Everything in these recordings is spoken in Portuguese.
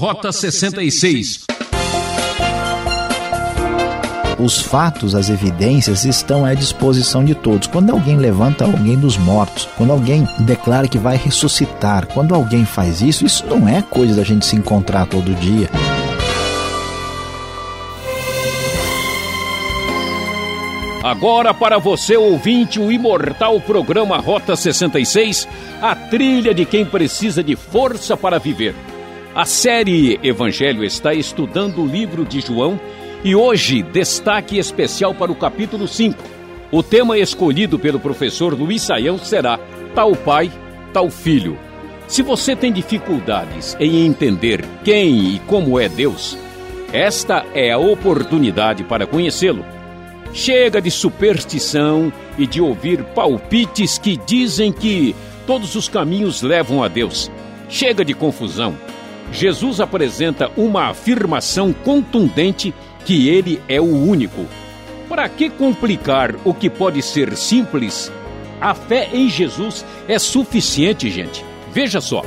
Rota 66 os fatos, as evidências estão à disposição de todos. Quando alguém levanta alguém dos mortos, quando alguém declara que vai ressuscitar, quando alguém faz isso, isso não é coisa da gente se encontrar todo dia. Agora para você ouvinte, o imortal programa Rota 66, a trilha de quem precisa de força para viver. A série Evangelho está estudando o livro de João e hoje, destaque especial para o capítulo 5. O tema escolhido pelo professor Luiz Saião será Tal Pai, Tal Filho. Se você tem dificuldades em entender quem e como é Deus, esta é a oportunidade para conhecê-lo. Chega de superstição e de ouvir palpites que dizem que todos os caminhos levam a Deus. Chega de confusão. Jesus apresenta uma afirmação contundente que ele é o único. Para que complicar o que pode ser simples? A fé em Jesus é suficiente, gente. Veja só.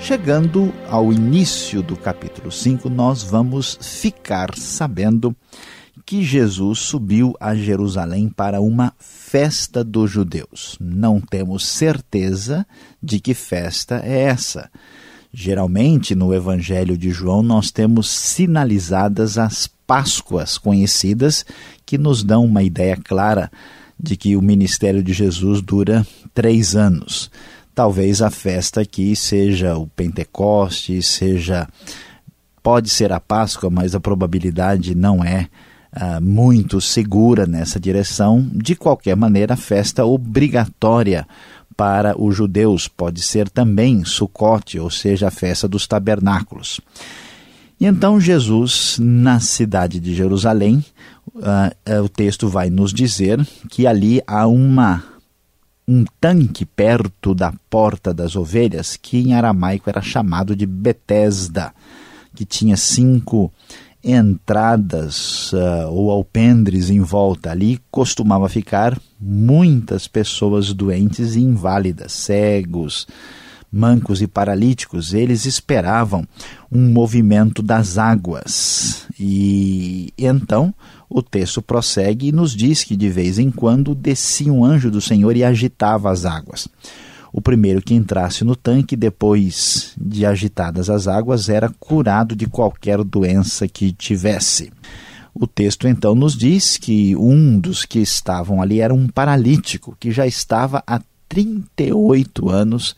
Chegando ao início do capítulo 5, nós vamos ficar sabendo que Jesus subiu a Jerusalém para uma festa dos judeus. Não temos certeza de que festa é essa. Geralmente, no Evangelho de João, nós temos sinalizadas as Páscoas conhecidas, que nos dão uma ideia clara de que o ministério de Jesus dura três anos. Talvez a festa aqui seja o Pentecostes, seja. Pode ser a Páscoa, mas a probabilidade não é uh, muito segura nessa direção. De qualquer maneira, festa obrigatória para os judeus pode ser também Sucote, ou seja, a festa dos tabernáculos. E então Jesus, na cidade de Jerusalém, uh, uh, o texto vai nos dizer que ali há uma um tanque perto da porta das ovelhas, que em aramaico era chamado de Betesda, que tinha cinco entradas uh, ou alpendres em volta. Ali costumava ficar muitas pessoas doentes e inválidas, cegos, mancos e paralíticos. Eles esperavam um movimento das águas. E então o texto prossegue e nos diz que de vez em quando descia um anjo do Senhor e agitava as águas. O primeiro que entrasse no tanque, depois de agitadas as águas, era curado de qualquer doença que tivesse. O texto então nos diz que um dos que estavam ali era um paralítico que já estava há 38 anos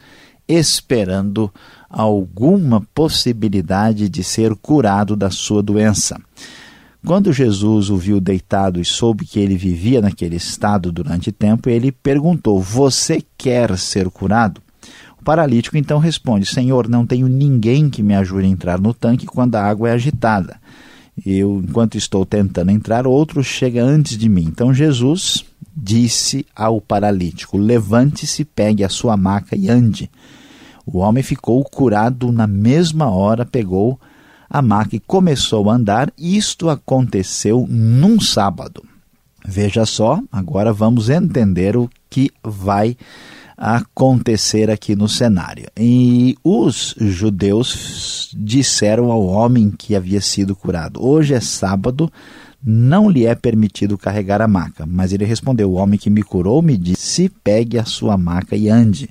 esperando alguma possibilidade de ser curado da sua doença. Quando Jesus o viu deitado e soube que ele vivia naquele estado durante tempo, ele perguntou: Você quer ser curado? O paralítico então responde: Senhor, não tenho ninguém que me ajude a entrar no tanque quando a água é agitada. Eu, enquanto estou tentando entrar, outro chega antes de mim. Então Jesus disse ao paralítico: Levante-se, pegue a sua maca e ande. O homem ficou curado na mesma hora, pegou a maca começou a andar. Isto aconteceu num sábado. Veja só, agora vamos entender o que vai acontecer aqui no cenário. E os judeus disseram ao homem que havia sido curado: Hoje é sábado, não lhe é permitido carregar a maca. Mas ele respondeu: O homem que me curou me disse: Pegue a sua maca e ande.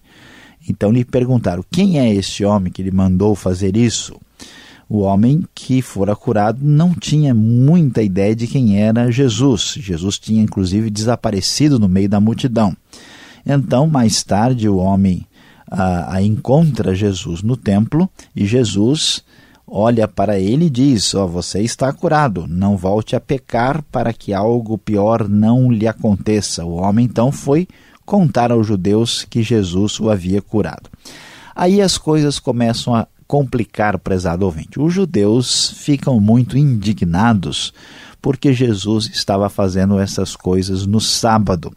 Então lhe perguntaram: Quem é esse homem que lhe mandou fazer isso? O homem que fora curado não tinha muita ideia de quem era Jesus. Jesus tinha inclusive desaparecido no meio da multidão. Então, mais tarde, o homem a, a encontra Jesus no templo e Jesus olha para ele e diz: oh, Você está curado, não volte a pecar para que algo pior não lhe aconteça. O homem então foi contar aos judeus que Jesus o havia curado. Aí as coisas começam a complicar, prezado ouvinte. Os judeus ficam muito indignados porque Jesus estava fazendo essas coisas no sábado.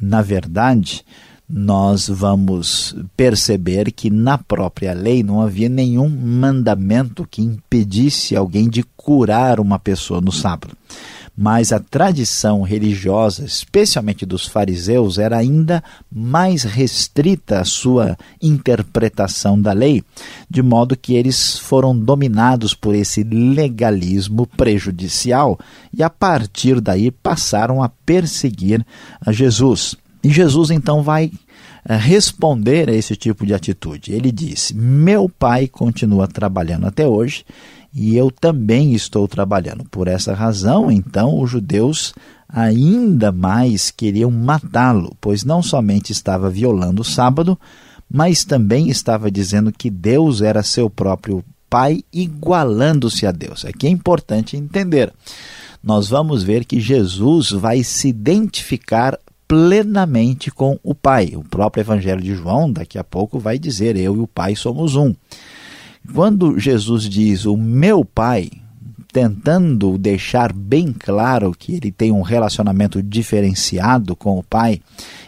Na verdade, nós vamos perceber que na própria lei não havia nenhum mandamento que impedisse alguém de curar uma pessoa no sábado. Mas a tradição religiosa, especialmente dos fariseus, era ainda mais restrita à sua interpretação da lei, de modo que eles foram dominados por esse legalismo prejudicial e a partir daí passaram a perseguir a Jesus. E Jesus então vai eh, responder a esse tipo de atitude. Ele disse: Meu pai continua trabalhando até hoje e eu também estou trabalhando. Por essa razão, então, os judeus ainda mais queriam matá-lo, pois não somente estava violando o sábado, mas também estava dizendo que Deus era seu próprio pai, igualando-se a Deus. Aqui é importante entender. Nós vamos ver que Jesus vai se identificar plenamente com o Pai. O próprio Evangelho de João, daqui a pouco, vai dizer: Eu e o Pai somos um. Quando Jesus diz o meu Pai, tentando deixar bem claro que ele tem um relacionamento diferenciado com o Pai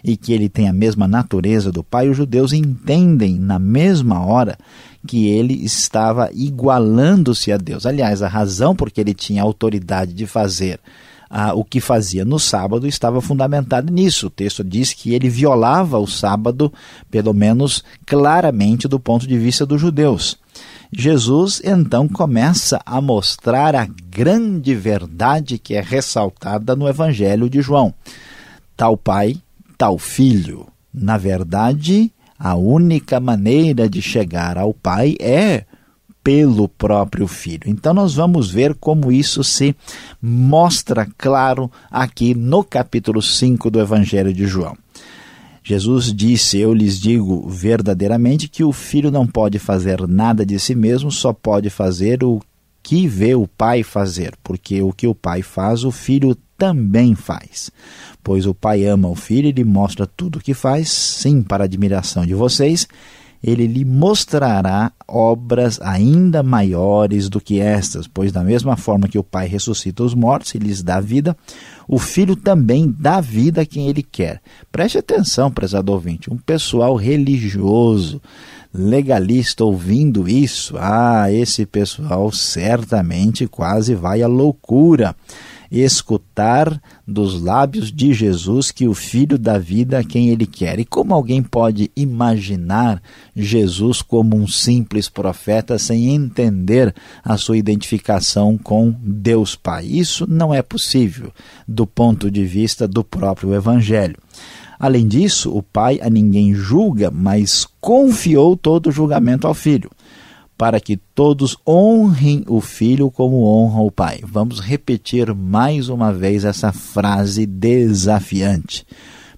e que ele tem a mesma natureza do Pai, os judeus entendem na mesma hora que ele estava igualando-se a Deus. Aliás, a razão porque ele tinha autoridade de fazer ah, o que fazia no sábado estava fundamentado nisso. O texto diz que ele violava o sábado, pelo menos claramente do ponto de vista dos judeus. Jesus então começa a mostrar a grande verdade que é ressaltada no Evangelho de João. Tal pai, tal filho. Na verdade, a única maneira de chegar ao pai é pelo próprio filho. Então nós vamos ver como isso se mostra claro aqui no capítulo 5 do Evangelho de João. Jesus disse: Eu lhes digo verdadeiramente que o filho não pode fazer nada de si mesmo, só pode fazer o que vê o pai fazer, porque o que o pai faz, o filho também faz. Pois o pai ama o filho e lhe mostra tudo o que faz, sim, para admiração de vocês ele lhe mostrará obras ainda maiores do que estas, pois da mesma forma que o Pai ressuscita os mortos e lhes dá vida, o Filho também dá vida a quem ele quer. Preste atenção, prezado ouvinte, um pessoal religioso, legalista ouvindo isso, ah, esse pessoal certamente quase vai à loucura escutar dos lábios de Jesus que o Filho dá vida a quem ele quer. E como alguém pode imaginar Jesus como um simples profeta sem entender a sua identificação com Deus Pai? Isso não é possível do ponto de vista do próprio Evangelho. Além disso, o Pai a ninguém julga, mas confiou todo o julgamento ao Filho para que todos honrem o filho como honram o pai. Vamos repetir mais uma vez essa frase desafiante.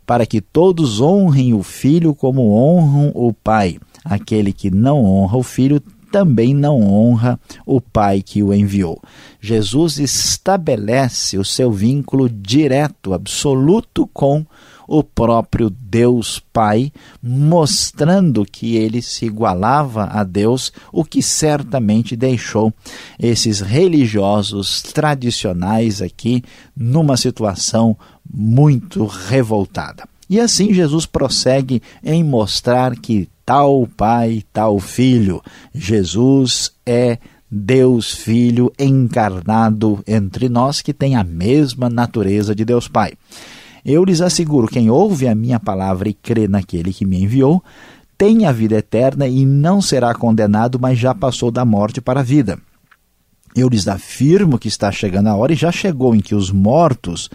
Para que todos honrem o filho como honram o pai. Aquele que não honra o filho também não honra o Pai que o enviou. Jesus estabelece o seu vínculo direto, absoluto com o próprio Deus Pai, mostrando que ele se igualava a Deus, o que certamente deixou esses religiosos tradicionais aqui numa situação muito revoltada. E assim Jesus prossegue em mostrar que tal Pai, tal Filho, Jesus é Deus Filho encarnado entre nós que tem a mesma natureza de Deus Pai. Eu lhes asseguro: quem ouve a minha palavra e crê naquele que me enviou, tem a vida eterna e não será condenado, mas já passou da morte para a vida. Eu lhes afirmo que está chegando a hora e já chegou em que os mortos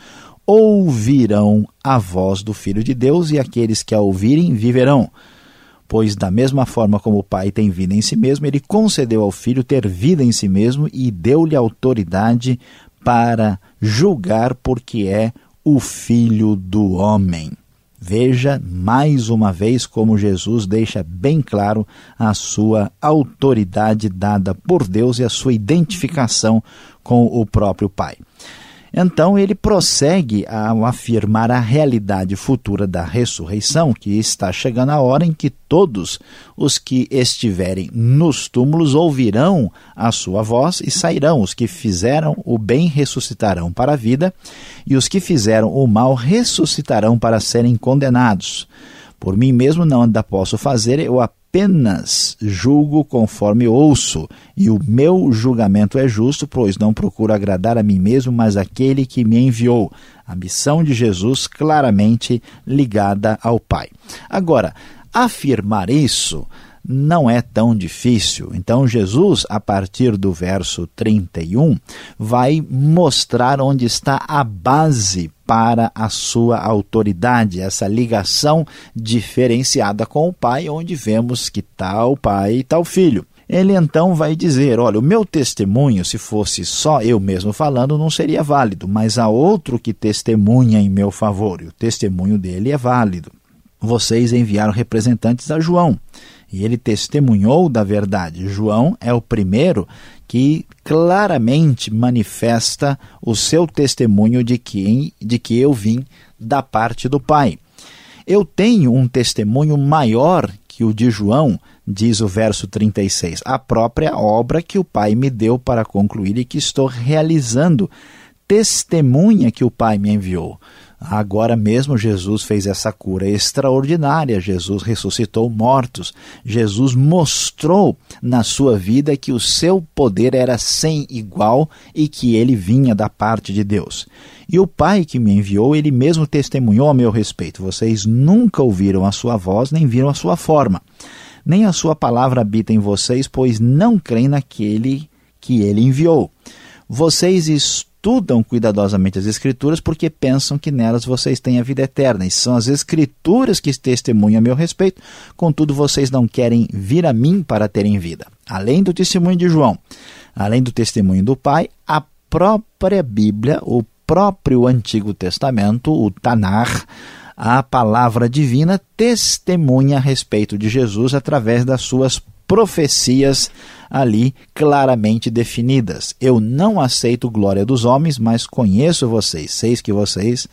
ouvirão a voz do Filho de Deus e aqueles que a ouvirem viverão. Pois, da mesma forma como o Pai tem vida em si mesmo, ele concedeu ao Filho ter vida em si mesmo e deu-lhe autoridade para julgar, porque é o Filho do Homem. Veja mais uma vez como Jesus deixa bem claro a sua autoridade dada por Deus e a sua identificação com o próprio Pai. Então ele prossegue a afirmar a realidade futura da ressurreição, que está chegando a hora em que todos os que estiverem nos túmulos ouvirão a sua voz e sairão. Os que fizeram o bem ressuscitarão para a vida, e os que fizeram o mal ressuscitarão para serem condenados. Por mim mesmo não ainda posso fazer, eu apenas julgo conforme ouço, e o meu julgamento é justo, pois não procuro agradar a mim mesmo, mas aquele que me enviou. A missão de Jesus claramente ligada ao Pai. Agora, afirmar isso não é tão difícil. Então, Jesus, a partir do verso 31, vai mostrar onde está a base para a sua autoridade, essa ligação diferenciada com o Pai, onde vemos que tal Pai e tal Filho. Ele então vai dizer: Olha, o meu testemunho, se fosse só eu mesmo falando, não seria válido, mas há outro que testemunha em meu favor, e o testemunho dele é válido. Vocês enviaram representantes a João e ele testemunhou da verdade. João é o primeiro que claramente manifesta o seu testemunho de que, de que eu vim da parte do Pai. Eu tenho um testemunho maior que o de João, diz o verso 36, a própria obra que o Pai me deu para concluir e que estou realizando, testemunha que o Pai me enviou. Agora mesmo Jesus fez essa cura extraordinária. Jesus ressuscitou mortos. Jesus mostrou na sua vida que o seu poder era sem igual e que ele vinha da parte de Deus. E o Pai que me enviou, ele mesmo testemunhou a meu respeito. Vocês nunca ouviram a sua voz, nem viram a sua forma. Nem a sua palavra habita em vocês, pois não creem naquele que ele enviou. Vocês estudam cuidadosamente as Escrituras porque pensam que nelas vocês têm a vida eterna. E são as Escrituras que testemunham a meu respeito, contudo vocês não querem vir a mim para terem vida. Além do testemunho de João, além do testemunho do Pai, a própria Bíblia, o próprio Antigo Testamento, o Tanar, a palavra divina, testemunha a respeito de Jesus através das suas profecias ali claramente definidas. Eu não aceito glória dos homens, mas conheço vocês, sei que vocês,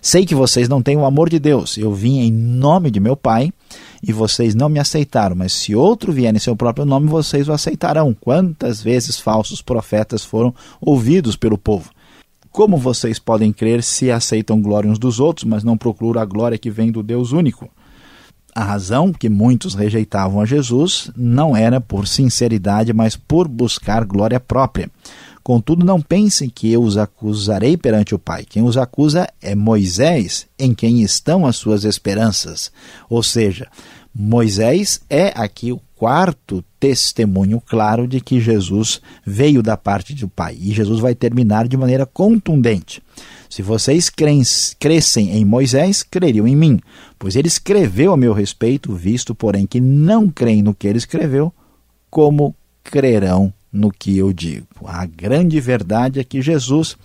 sei que vocês não têm o amor de Deus. Eu vim em nome de meu Pai e vocês não me aceitaram, mas se outro vier em seu próprio nome, vocês o aceitarão. Quantas vezes falsos profetas foram ouvidos pelo povo? Como vocês podem crer se aceitam glória uns dos outros, mas não procuram a glória que vem do Deus único? A razão que muitos rejeitavam a Jesus não era por sinceridade, mas por buscar glória própria. Contudo, não pensem que eu os acusarei perante o Pai. Quem os acusa é Moisés, em quem estão as suas esperanças. Ou seja, Moisés é aqui o quarto testemunho claro de que Jesus veio da parte do Pai. E Jesus vai terminar de maneira contundente. Se vocês crescem em Moisés, creriam em mim, pois ele escreveu a meu respeito, visto, porém, que não creem no que ele escreveu, como crerão no que eu digo. A grande verdade é que Jesus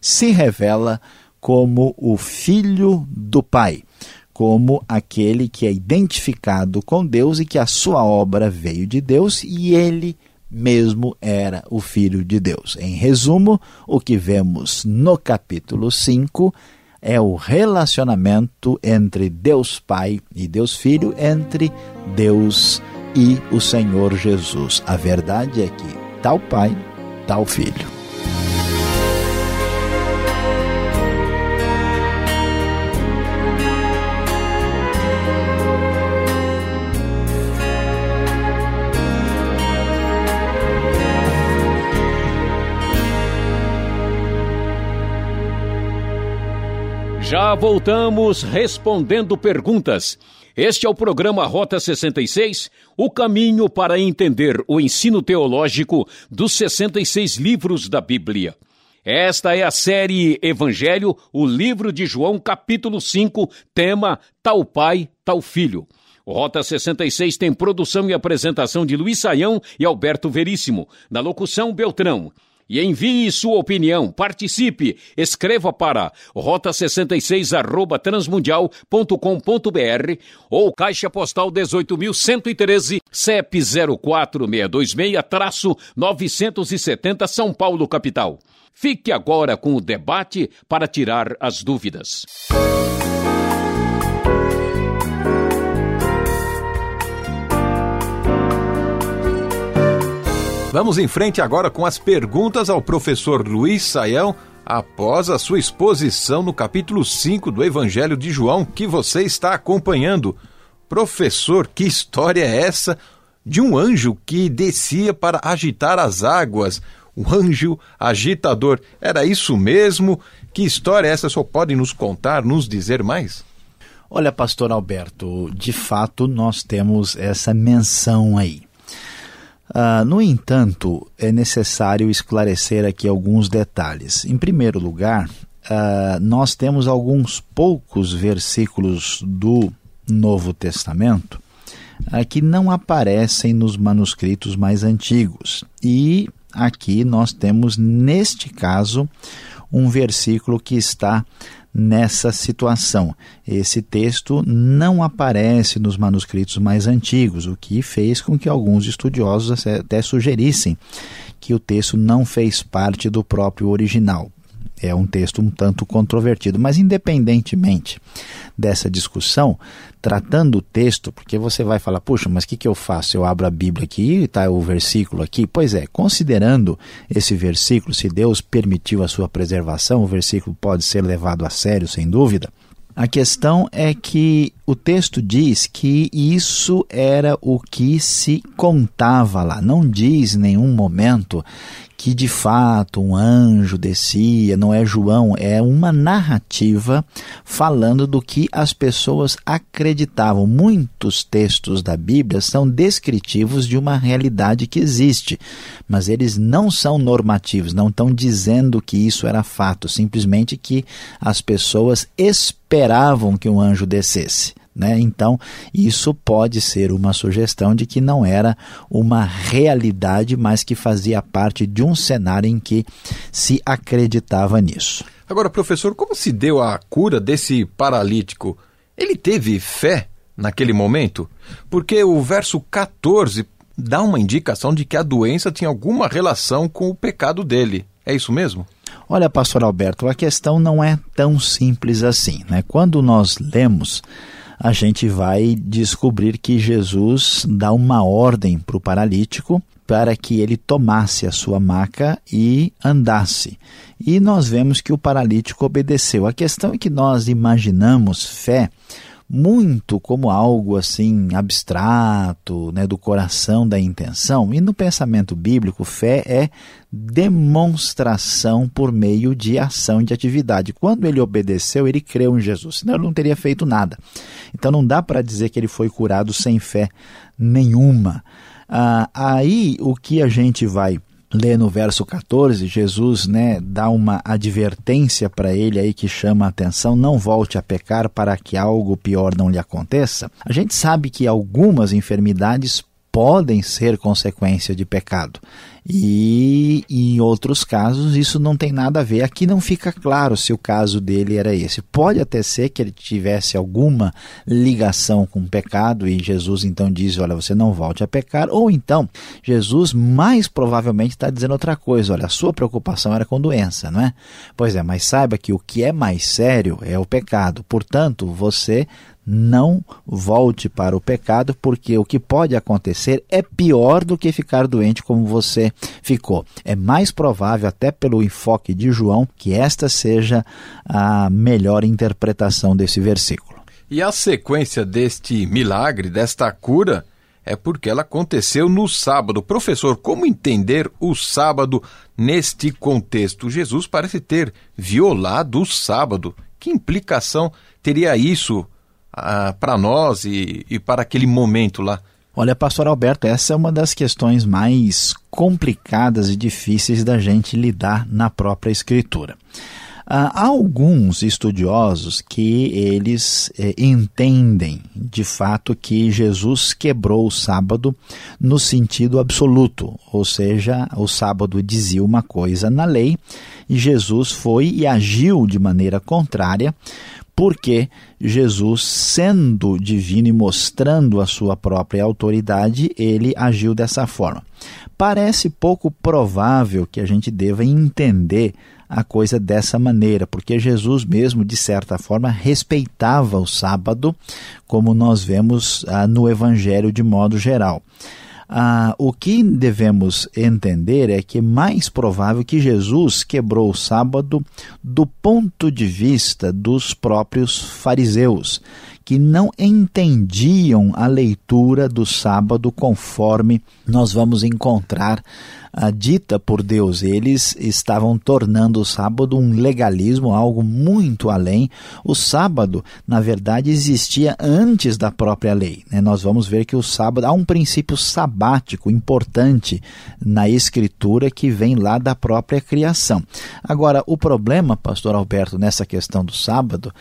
se revela como o Filho do Pai, como aquele que é identificado com Deus e que a sua obra veio de Deus e ele mesmo era o Filho de Deus. Em resumo, o que vemos no capítulo 5 é o relacionamento entre Deus Pai e Deus Filho, entre Deus e o Senhor Jesus. A verdade é que tal Pai, tal Filho. Já voltamos respondendo perguntas. Este é o programa Rota 66, o caminho para entender o ensino teológico dos 66 livros da Bíblia. Esta é a série Evangelho, o livro de João, capítulo 5, tema Tal Pai, Tal Filho. O Rota 66 tem produção e apresentação de Luiz Saião e Alberto Veríssimo. Na locução, Beltrão e envie sua opinião. Participe. Escreva para rota66 arroba transmundial.com.br ou Caixa Postal 18.113 CEP 04626-970 São Paulo, capital. Fique agora com o debate para tirar as dúvidas. Vamos em frente agora com as perguntas ao professor Luiz Saião após a sua exposição no capítulo 5 do Evangelho de João que você está acompanhando. Professor, que história é essa de um anjo que descia para agitar as águas? O anjo agitador. Era isso mesmo? Que história é essa? Só pode nos contar, nos dizer mais? Olha, pastor Alberto, de fato nós temos essa menção aí. Uh, no entanto, é necessário esclarecer aqui alguns detalhes. Em primeiro lugar, uh, nós temos alguns poucos versículos do Novo Testamento uh, que não aparecem nos manuscritos mais antigos. E aqui nós temos, neste caso, um versículo que está nessa situação. Esse texto não aparece nos manuscritos mais antigos, o que fez com que alguns estudiosos até sugerissem que o texto não fez parte do próprio original é um texto um tanto controvertido. Mas, independentemente dessa discussão, tratando o texto, porque você vai falar, puxa, mas o que, que eu faço? Eu abro a Bíblia aqui e está o versículo aqui. Pois é, considerando esse versículo, se Deus permitiu a sua preservação, o versículo pode ser levado a sério, sem dúvida. A questão é que o texto diz que isso era o que se contava lá. Não diz em nenhum momento que de fato um anjo descia, não é João, é uma narrativa falando do que as pessoas acreditavam. Muitos textos da Bíblia são descritivos de uma realidade que existe, mas eles não são normativos, não estão dizendo que isso era fato, simplesmente que as pessoas esperavam que um anjo descesse. Né? Então, isso pode ser uma sugestão de que não era uma realidade, mas que fazia parte de um cenário em que se acreditava nisso. Agora, professor, como se deu a cura desse paralítico? Ele teve fé naquele momento? Porque o verso 14 dá uma indicação de que a doença tinha alguma relação com o pecado dele. É isso mesmo? Olha, pastor Alberto, a questão não é tão simples assim. Né? Quando nós lemos a gente vai descobrir que Jesus dá uma ordem para o paralítico para que ele tomasse a sua maca e andasse. E nós vemos que o paralítico obedeceu. A questão é que nós imaginamos fé muito como algo assim abstrato, né, do coração, da intenção. E no pensamento bíblico, fé é demonstração por meio de ação de atividade. Quando ele obedeceu, ele creu em Jesus, senão ele não teria feito nada. Então não dá para dizer que ele foi curado sem fé nenhuma. Ah, aí o que a gente vai lê no verso 14, Jesus né, dá uma advertência para ele aí que chama a atenção: não volte a pecar para que algo pior não lhe aconteça. A gente sabe que algumas enfermidades podem ser consequência de pecado. E em outros casos isso não tem nada a ver. Aqui não fica claro se o caso dele era esse. Pode até ser que ele tivesse alguma ligação com o pecado e Jesus então diz: Olha, você não volte a pecar. Ou então Jesus mais provavelmente está dizendo outra coisa: Olha, a sua preocupação era com doença, não é? Pois é, mas saiba que o que é mais sério é o pecado. Portanto, você não volte para o pecado, porque o que pode acontecer é pior do que ficar doente como você ficou. É mais provável, até pelo enfoque de João, que esta seja a melhor interpretação desse versículo. E a sequência deste milagre, desta cura, é porque ela aconteceu no sábado. Professor, como entender o sábado neste contexto? Jesus parece ter violado o sábado. Que implicação teria isso para nós e, e para aquele momento lá? Olha, pastor Alberto, essa é uma das questões mais complicadas e difíceis da gente lidar na própria escritura. Há alguns estudiosos que eles eh, entendem de fato que Jesus quebrou o sábado no sentido absoluto, ou seja, o sábado dizia uma coisa na lei e Jesus foi e agiu de maneira contrária, porque Jesus, sendo divino e mostrando a sua própria autoridade, ele agiu dessa forma. Parece pouco provável que a gente deva entender a coisa dessa maneira, porque Jesus mesmo, de certa forma, respeitava o sábado, como nós vemos ah, no Evangelho de modo geral. Ah, o que devemos entender é que é mais provável que Jesus quebrou o sábado do ponto de vista dos próprios fariseus, que não entendiam a leitura do sábado conforme nós vamos encontrar dita por Deus. Eles estavam tornando o sábado um legalismo, algo muito além. O sábado, na verdade, existia antes da própria lei. Né? Nós vamos ver que o sábado há um princípio sabático importante na Escritura que vem lá da própria criação. Agora, o problema, Pastor Alberto, nessa questão do sábado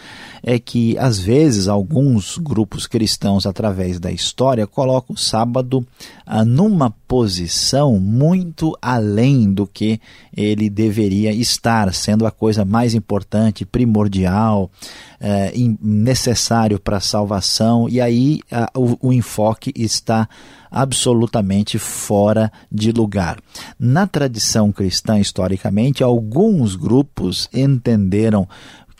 é que às vezes alguns grupos cristãos, através da história, colocam o sábado ah, numa posição muito além do que ele deveria estar, sendo a coisa mais importante, primordial, eh, necessário para a salvação, e aí ah, o, o enfoque está absolutamente fora de lugar. Na tradição cristã, historicamente, alguns grupos entenderam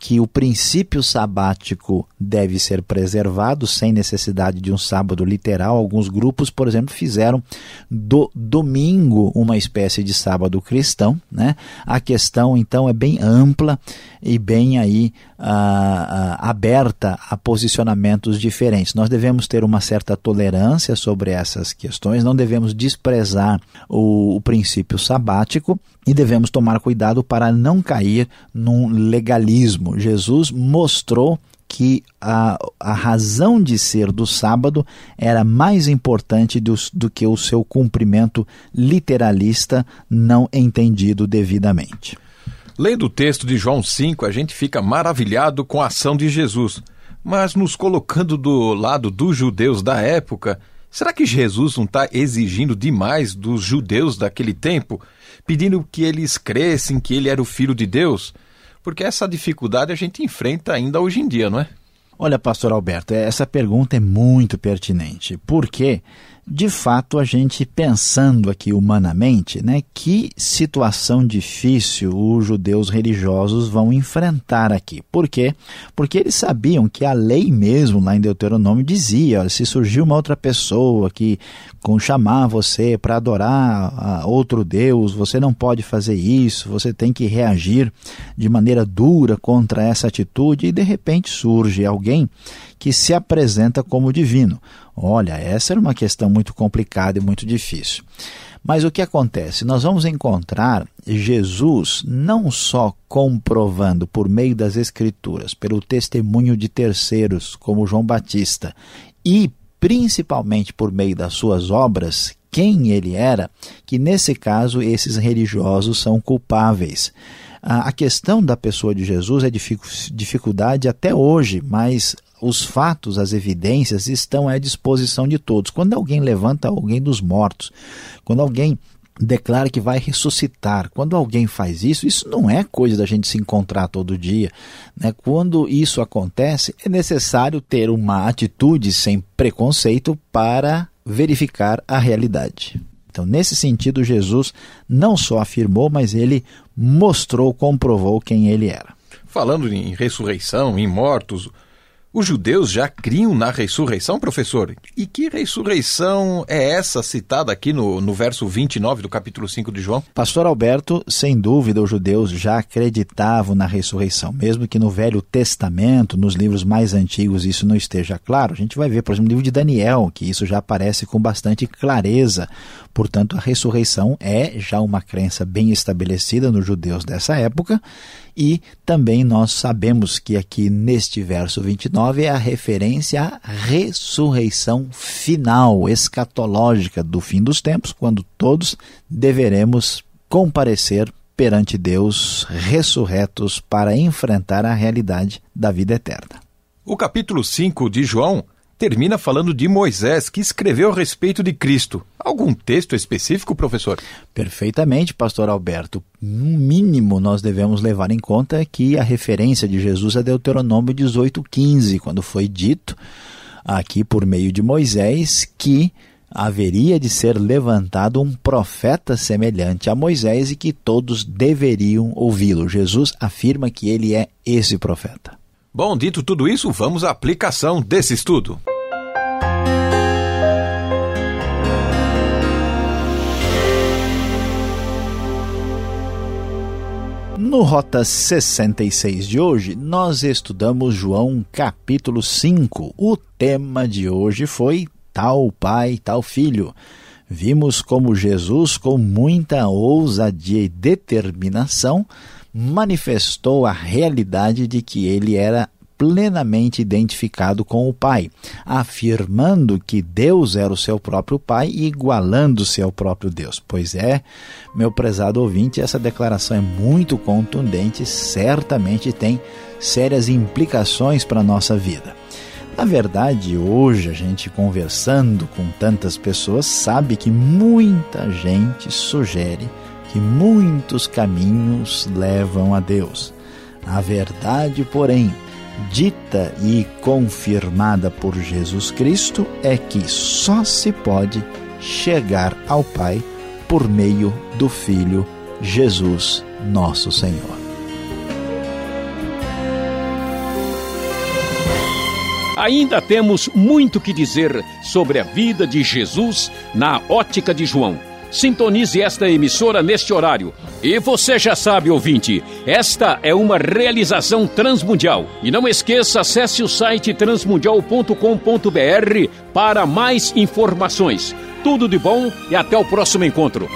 que o princípio sabático deve ser preservado sem necessidade de um sábado literal. Alguns grupos, por exemplo, fizeram do domingo uma espécie de sábado cristão. Né? A questão, então, é bem ampla e bem aí ah, ah, aberta a posicionamentos diferentes. Nós devemos ter uma certa tolerância sobre essas questões, não devemos desprezar o, o princípio sabático e devemos tomar cuidado para não cair num legalismo. Jesus mostrou que a, a razão de ser do sábado era mais importante do, do que o seu cumprimento literalista não entendido devidamente. Lendo o texto de João 5, a gente fica maravilhado com a ação de Jesus. Mas nos colocando do lado dos judeus da época, será que Jesus não está exigindo demais dos judeus daquele tempo? pedindo que eles crescem, que ele era o filho de Deus? Porque essa dificuldade a gente enfrenta ainda hoje em dia, não é? Olha, pastor Alberto, essa pergunta é muito pertinente. Por quê? De fato, a gente pensando aqui humanamente, né, que situação difícil os judeus religiosos vão enfrentar aqui. Por quê? Porque eles sabiam que a lei mesmo lá em Deuteronômio dizia, olha, se surgiu uma outra pessoa que chamar você para adorar outro Deus, você não pode fazer isso, você tem que reagir de maneira dura contra essa atitude e de repente surge alguém que se apresenta como divino. Olha, essa era uma questão muito complicada e muito difícil. Mas o que acontece? Nós vamos encontrar Jesus não só comprovando por meio das Escrituras, pelo testemunho de terceiros, como João Batista, e principalmente por meio das suas obras, quem ele era, que nesse caso esses religiosos são culpáveis. A questão da pessoa de Jesus é dificuldade até hoje, mas os fatos, as evidências estão à disposição de todos. Quando alguém levanta alguém dos mortos, quando alguém declara que vai ressuscitar. Quando alguém faz isso, isso não é coisa da gente se encontrar todo dia. Né? Quando isso acontece, é necessário ter uma atitude sem preconceito para verificar a realidade. Então, nesse sentido, Jesus não só afirmou, mas ele mostrou, comprovou quem ele era. Falando em ressurreição, em mortos, os judeus já criam na ressurreição, professor? E que ressurreição é essa citada aqui no, no verso 29 do capítulo 5 de João? Pastor Alberto, sem dúvida, os judeus já acreditavam na ressurreição, mesmo que no Velho Testamento, nos livros mais antigos, isso não esteja claro. A gente vai ver, por exemplo, no livro de Daniel, que isso já aparece com bastante clareza. Portanto, a ressurreição é já uma crença bem estabelecida nos judeus dessa época e também nós sabemos que aqui neste verso 29 é a referência à ressurreição final, escatológica do fim dos tempos, quando todos deveremos comparecer perante Deus ressurretos para enfrentar a realidade da vida eterna. O capítulo 5 de João termina falando de Moisés, que escreveu a respeito de Cristo. Algum texto específico, professor? Perfeitamente, pastor Alberto. No mínimo, nós devemos levar em conta que a referência de Jesus é Deuteronômio 18,15, quando foi dito, aqui por meio de Moisés, que haveria de ser levantado um profeta semelhante a Moisés e que todos deveriam ouvi-lo. Jesus afirma que ele é esse profeta. Bom, dito tudo isso, vamos à aplicação desse estudo. No Rota 66 de hoje, nós estudamos João capítulo 5. O tema de hoje foi Tal Pai, Tal Filho. Vimos como Jesus, com muita ousadia e determinação, manifestou a realidade de que ele era plenamente identificado com o Pai, afirmando que Deus era o seu próprio Pai e igualando-se ao próprio Deus. Pois é, meu prezado ouvinte, essa declaração é muito contundente, certamente tem sérias implicações para a nossa vida. Na verdade, hoje a gente conversando com tantas pessoas sabe que muita gente sugere que muitos caminhos levam a Deus. A verdade, porém, dita e confirmada por Jesus Cristo é que só se pode chegar ao Pai por meio do Filho Jesus, nosso Senhor. Ainda temos muito que dizer sobre a vida de Jesus na ótica de João. Sintonize esta emissora neste horário. E você já sabe, ouvinte, esta é uma realização transmundial. E não esqueça, acesse o site transmundial.com.br para mais informações. Tudo de bom e até o próximo encontro.